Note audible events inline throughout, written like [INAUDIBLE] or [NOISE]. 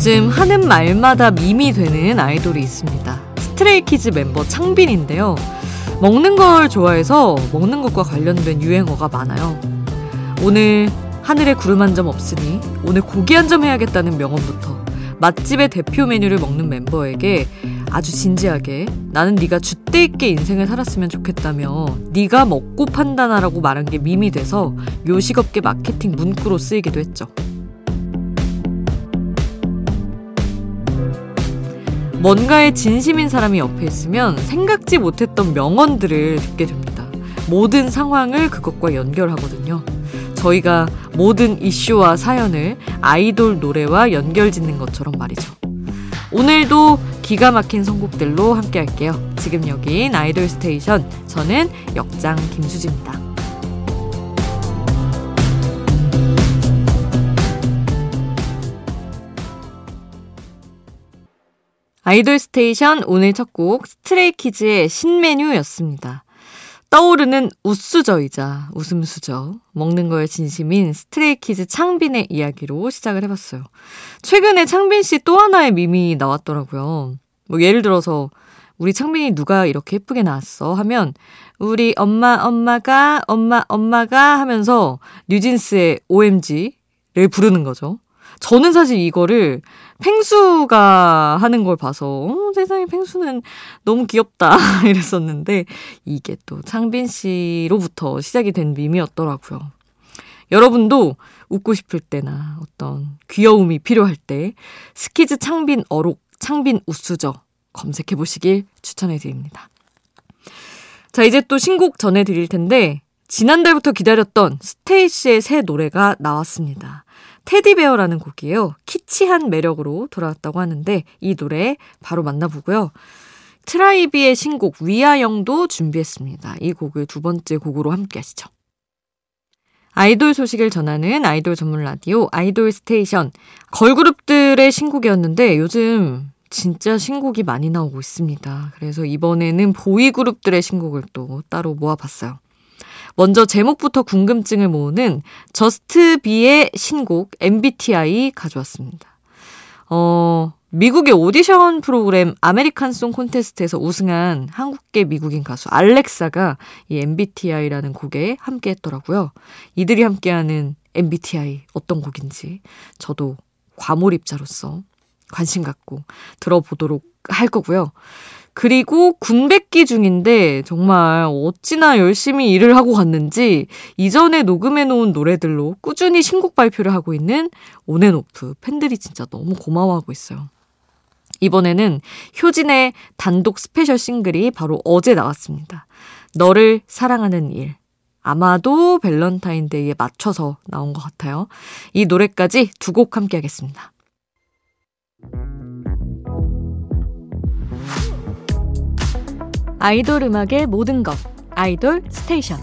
요즘 하는 말마다 밈이 되는 아이돌이 있습니다. 스트레이키즈 멤버 창빈인데요. 먹는 걸 좋아해서 먹는 것과 관련된 유행어가 많아요. 오늘 하늘에 구름 한 점 없으니 오늘 고기 한 점 해야겠다는 명언부터 맛집의 대표 메뉴를 먹는 멤버에게 아주 진지하게 나는 네가 줏대 있게 인생을 살았으면 좋겠다며 네가 먹고 판단하라고 말한 게 밈이 돼서 요식업계 마케팅 문구로 쓰이기도 했죠. 뭔가에 진심인 사람이 옆에 있으면 생각지 못했던 명언들을 듣게 됩니다. 모든 상황을 그것과 연결하거든요. 저희가 모든 이슈와 사연을 아이돌 노래와 연결 짓는 것처럼 말이죠. 오늘도 기가 막힌 선곡들로 함께 할게요. 지금 여긴 아이돌 스테이션. 저는 역장 김수지입니다. 아이돌 스테이션 오늘 첫 곡 스트레이키즈의 신메뉴였습니다. 떠오르는 웃수저이자 웃음수저, 먹는 거에 진심인 스트레이키즈 창빈의 이야기로 시작을 해봤어요. 최근에 창빈 씨 또 하나의 밈이 나왔더라고요. 뭐 예를 들어서 우리 창빈이 누가 이렇게 예쁘게 나왔어 하면 우리 엄마 엄마가 엄마 엄마가 하면서 뉴진스의 OMG를 부르는 거죠. 저는 사실 이거를 펭수가 하는 걸 봐서 어, 세상에 펭수는 너무 귀엽다 [LAUGHS] 이랬었는데 이게 또 창빈 씨로부터 시작이 된 밈이었더라고요. 여러분도 웃고 싶을 때나 어떤 귀여움이 필요할 때 스키즈 창빈 어록 창빈 웃수저 검색해 보시길 추천해 드립니다. 자, 이제 또 신곡 전해 드릴 텐데 지난달부터 기다렸던 스테이씨의 새 노래가 나왔습니다. Teddy Bear라는 곡이에요. 키치한 매력으로 돌아왔다고 하는데 이 노래 바로 만나보고요. 트라이비의 신곡 We Are Young도 준비했습니다. 이 곡을 두 번째 곡으로 함께 하시죠. 아이돌 소식을 전하는 아이돌 전문 라디오 아이돌 스테이션. 걸그룹들의 신곡이었는데 요즘 진짜 신곡이 많이 나오고 있습니다. 그래서 이번에는 보이그룹들의 신곡을 또 따로 모아봤어요. 먼저 제목부터 궁금증을 모으는 저스트비의 신곡 MBTI 가져왔습니다. 어, 미국의 오디션 프로그램 American Song Contest에서 우승한 한국계 미국인 가수 알렉사가 이 MBTI라는 곡에 함께 했더라고요. 이들이 함께하는 MBTI 어떤 곡인지 저도 과몰입자로서 관심 갖고 들어보도록 할 거고요. 그리고 군백기 중인데 정말 어찌나 열심히 일을 하고 갔는지 이전에 녹음해 놓은 노래들로 꾸준히 신곡 발표를 하고 있는 온앤오프 팬들이 진짜 너무 고마워하고 있어요. 이번에는 효진의 단독 스페셜 싱글이 바로 어제 나왔습니다. 너를 사랑하는 일. 아마도 밸런타인데이에 맞춰서 나온 것 같아요. 이 노래까지 두 곡 함께 하겠습니다. 아이돌 음악의 모든 것 아이돌 스테이션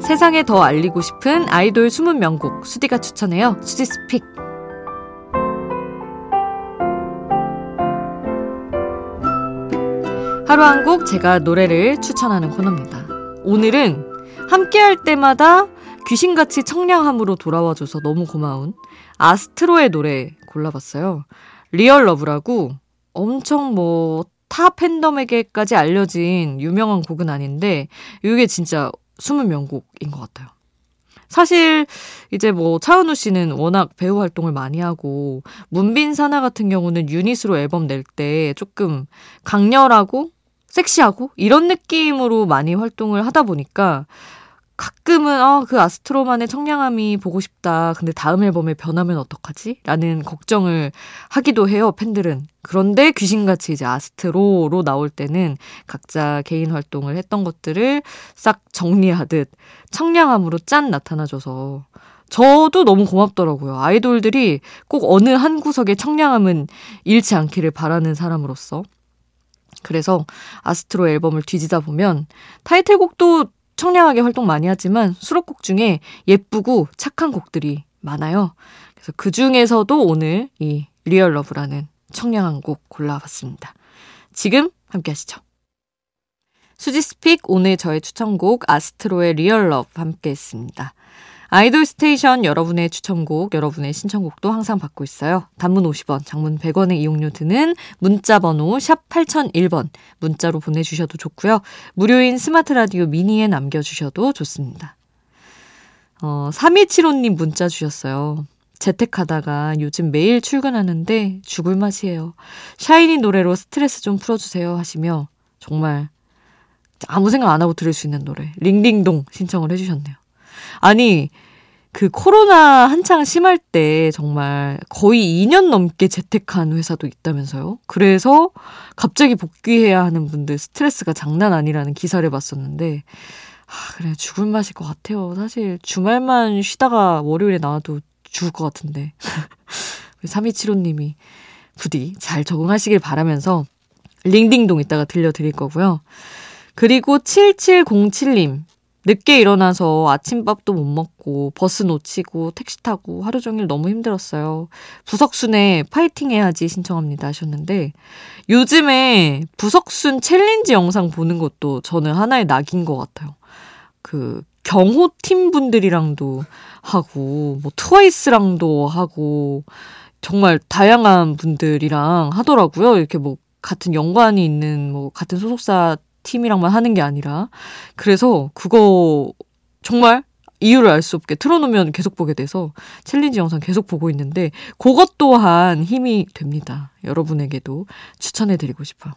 세상에 더 알리고 싶은 아이돌 숨은 명곡 수디가 추천해요. 수디's Pick. 하루 한 곡 제가 노래를 추천하는 코너입니다. 오늘은 함께할 때마다 귀신같이 청량함으로 돌아와줘서 너무 고마운 아스트로의 노래 골라봤어요. Real Love라고 엄청 뭐 타 팬덤에게까지 알려진 유명한 곡은 아닌데 이게 진짜 숨은 명곡인 것 같아요. 사실 이제 뭐 차은우 씨는 워낙 배우 활동을 많이 하고 문빈 사나 같은 경우는 유닛으로 앨범 낼 때 조금 강렬하고 섹시하고 이런 느낌으로 많이 활동을 하다 보니까 가끔은 어, 그 아스트로만의 청량함이 보고 싶다. 근데 다음 앨범에 변하면 어떡하지? 라는 걱정을 하기도 해요, 팬들은. 그런데 귀신같이 이제 아스트로로 나올 때는 각자 개인 활동을 했던 것들을 싹 정리하듯 청량함으로 짠 나타나줘서 저도 너무 고맙더라고요. 아이돌들이 꼭 어느 한 구석에 청량함은 잃지 않기를 바라는 사람으로서. 그래서 아스트로 앨범을 뒤지다 보면 타이틀곡도 청량하게 활동 많이 하지만 수록곡 중에 예쁘고 착한 곡들이 많아요. 그래서 그 중에서도 오늘 이 Real Love라는 청량한 곡 골라봤습니다. 지금 함께 하시죠. 수디's Pick 오늘 저의 추천곡 아스트로의 Real Love 함께 했습니다. 아이돌 스테이션 여러분의 추천곡, 여러분의 신청곡도 항상 받고 있어요. 단문 50원, 장문 100원의 이용료 드는 문자 번호 샵 8001번 문자로 보내주셔도 좋고요. 무료인 스마트 라디오 미니에 남겨주셔도 좋습니다. 어, 3275님 문자 주셨어요. 재택하다가 요즘 매일 출근하는데 죽을 맛이에요. 샤이니 노래로 스트레스 좀 풀어주세요 하시며 정말 아무 생각 안 하고 들을 수 있는 노래 링딩동 신청을 해주셨네요. 아니 그 코로나 한창 심할 때 정말 거의 2년 넘게 재택한 회사도 있다면서요. 그래서 갑자기 복귀해야 하는 분들 스트레스가 장난 아니라는 기사를 봤었는데 아, 그래 죽을 맛일 것 같아요. 사실 주말만 쉬다가 월요일에 나와도 죽을 것 같은데. [LAUGHS] 3275님이 부디 잘 적응하시길 바라면서 링딩동 이따가 들려드릴 거고요. 그리고 7707님 늦게 일어나서 아침밥도 못 먹고 버스 놓치고 택시 타고 하루 종일 너무 힘들었어요. 부석순의 파이팅 해야지 신청합니다 하셨는데 요즘에 부석순 챌린지 영상 보는 것도 저는 하나의 낙인 것 같아요. 그 경호팀 분들이랑도 하고 뭐 트와이스랑도 하고 정말 다양한 분들이랑 하더라고요. 이렇게 뭐 같은 연관이 있는 뭐 같은 소속사 팀이랑만 하는 게 아니라 그래서 그거 정말 이유를 알 수 없게 틀어놓으면 계속 보게 돼서 챌린지 영상 계속 보고 있는데 그것 또한 힘이 됩니다. 여러분에게도 추천해드리고 싶어요.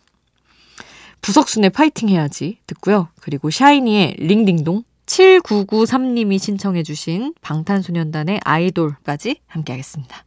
부석순의 파이팅 해야지 듣고요. 그리고 샤이니의 링딩동 7993님이 신청해주신 방탄소년단의 아이돌까지 함께 하겠습니다.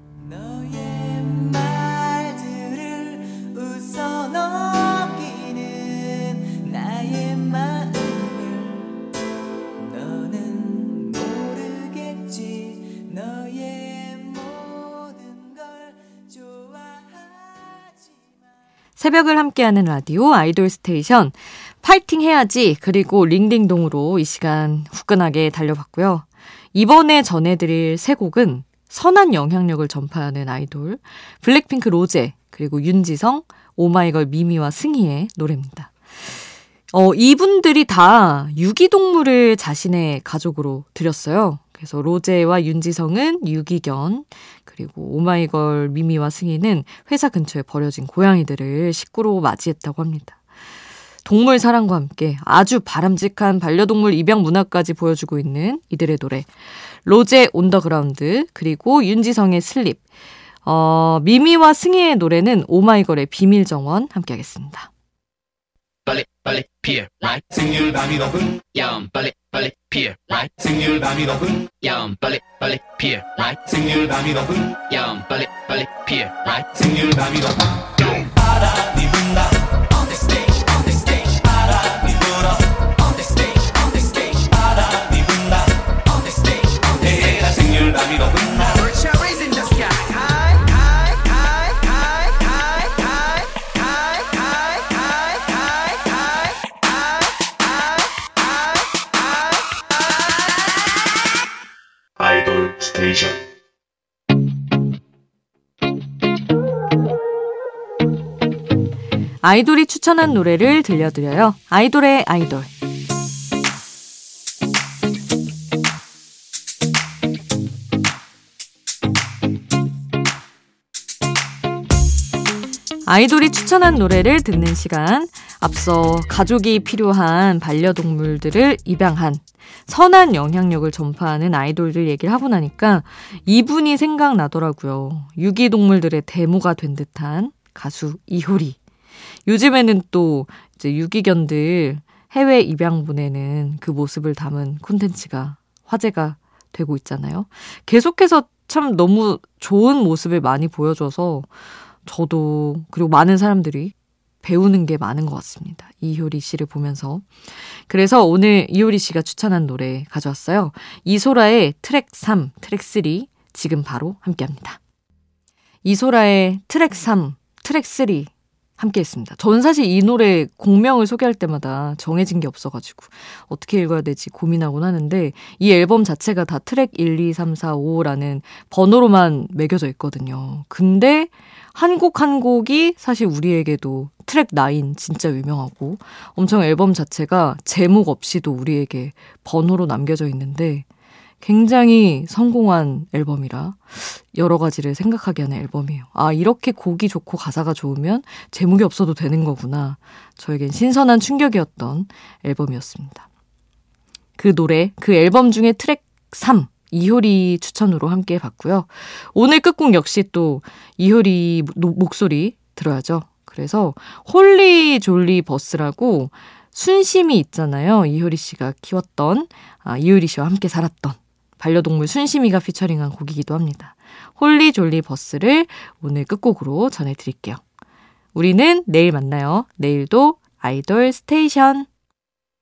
새벽을 함께하는 라디오 아이돌 스테이션 파이팅 해야지 그리고 링딩동으로 이 시간 후끈하게 달려봤고요. 이번에 전해드릴 세 곡은 선한 영향력을 전파하는 아이돌 블랙핑크 로제 그리고 윤지성 오마이걸 미미와 승희의 노래입니다. 어, 이분들이 다 유기동물을 자신의 가족으로 들였어요. 그래서 로제와 윤지성은 유기견, 그리고 오마이걸 미미와 승희는 회사 근처에 버려진 고양이들을 식구로 맞이했다고 합니다. 동물 사랑과 함께 아주 바람직한 반려동물 입양 문화까지 보여주고 있는 이들의 노래. 로제 온더그라운드, 그리고 윤지성의 슬립. 어, 미미와 승희의 노래는 오마이걸의 비밀 정원 함께 하겠습니다. 빨리 피어 라이 생률 밤이 높은 야음 빨리 빨리 피어 라이 생률 밤이 높은 야음 빨리 빨리 피어 라이 생률 밤이 높은 야음 빨리 빨리 피어 라이 생률 밤이 높은 바람이 스테이션 아이돌이 추천한 노래를 들려드려요. 아이돌의 아이돌. 아이돌이 추천한 노래를 듣는 시간. 앞서 가족이 필요한 반려동물들을 입양한 선한 영향력을 전파하는 아이돌들 얘기를 하고 나니까 이분이 생각나더라고요. 유기동물들의 데모가 된 듯한 가수 이효리. 요즘에는 또 이제 유기견들 해외 입양 보내는 그 모습을 담은 콘텐츠가 화제가 되고 있잖아요. 계속해서 참 너무 좋은 모습을 많이 보여줘서 저도 그리고 많은 사람들이 배우는 게 많은 것 같습니다. 이효리 씨를 보면서. 그래서 오늘 이효리 씨가 추천한 노래 가져왔어요. 이소라의 트랙 3, 트랙 3 지금 바로 함께 합니다. 이소라의 트랙 3, 트랙 3 함께 했습니다. 저는 사실 이 노래 곡명을 소개할 때마다 정해진 게 없어가지고 어떻게 읽어야 될지 고민하곤 하는데 이 앨범 자체가 다 트랙 1, 2, 3, 4, 5라는 번호로만 매겨져 있거든요. 근데 한 곡 한 곡이 사실 우리에게도 트랙 9 진짜 유명하고 엄청 앨범 자체가 제목 없이도 우리에게 번호로 남겨져 있는데 굉장히 성공한 앨범이라 여러 가지를 생각하게 하는 앨범이에요. 아, 이렇게 곡이 좋고 가사가 좋으면 제목이 없어도 되는 거구나. 저에겐 신선한 충격이었던 앨범이었습니다. 그 노래, 그 앨범 중에 트랙 3, 이효리 추천으로 함께 봤고요. 오늘 끝곡 역시 또 이효리 목소리 들어야죠. 그래서 Holly Jolly Bus라고 순심이 있잖아요. 이효리 씨가 키웠던, 아, 이효리 씨와 함께 살았던 반려동물 순심이가 피처링한 곡이기도 합니다. Holly Jolly Bus를 오늘 끝곡으로 전해드릴게요. 우리는 내일 만나요. 내일도 아이돌 스테이션.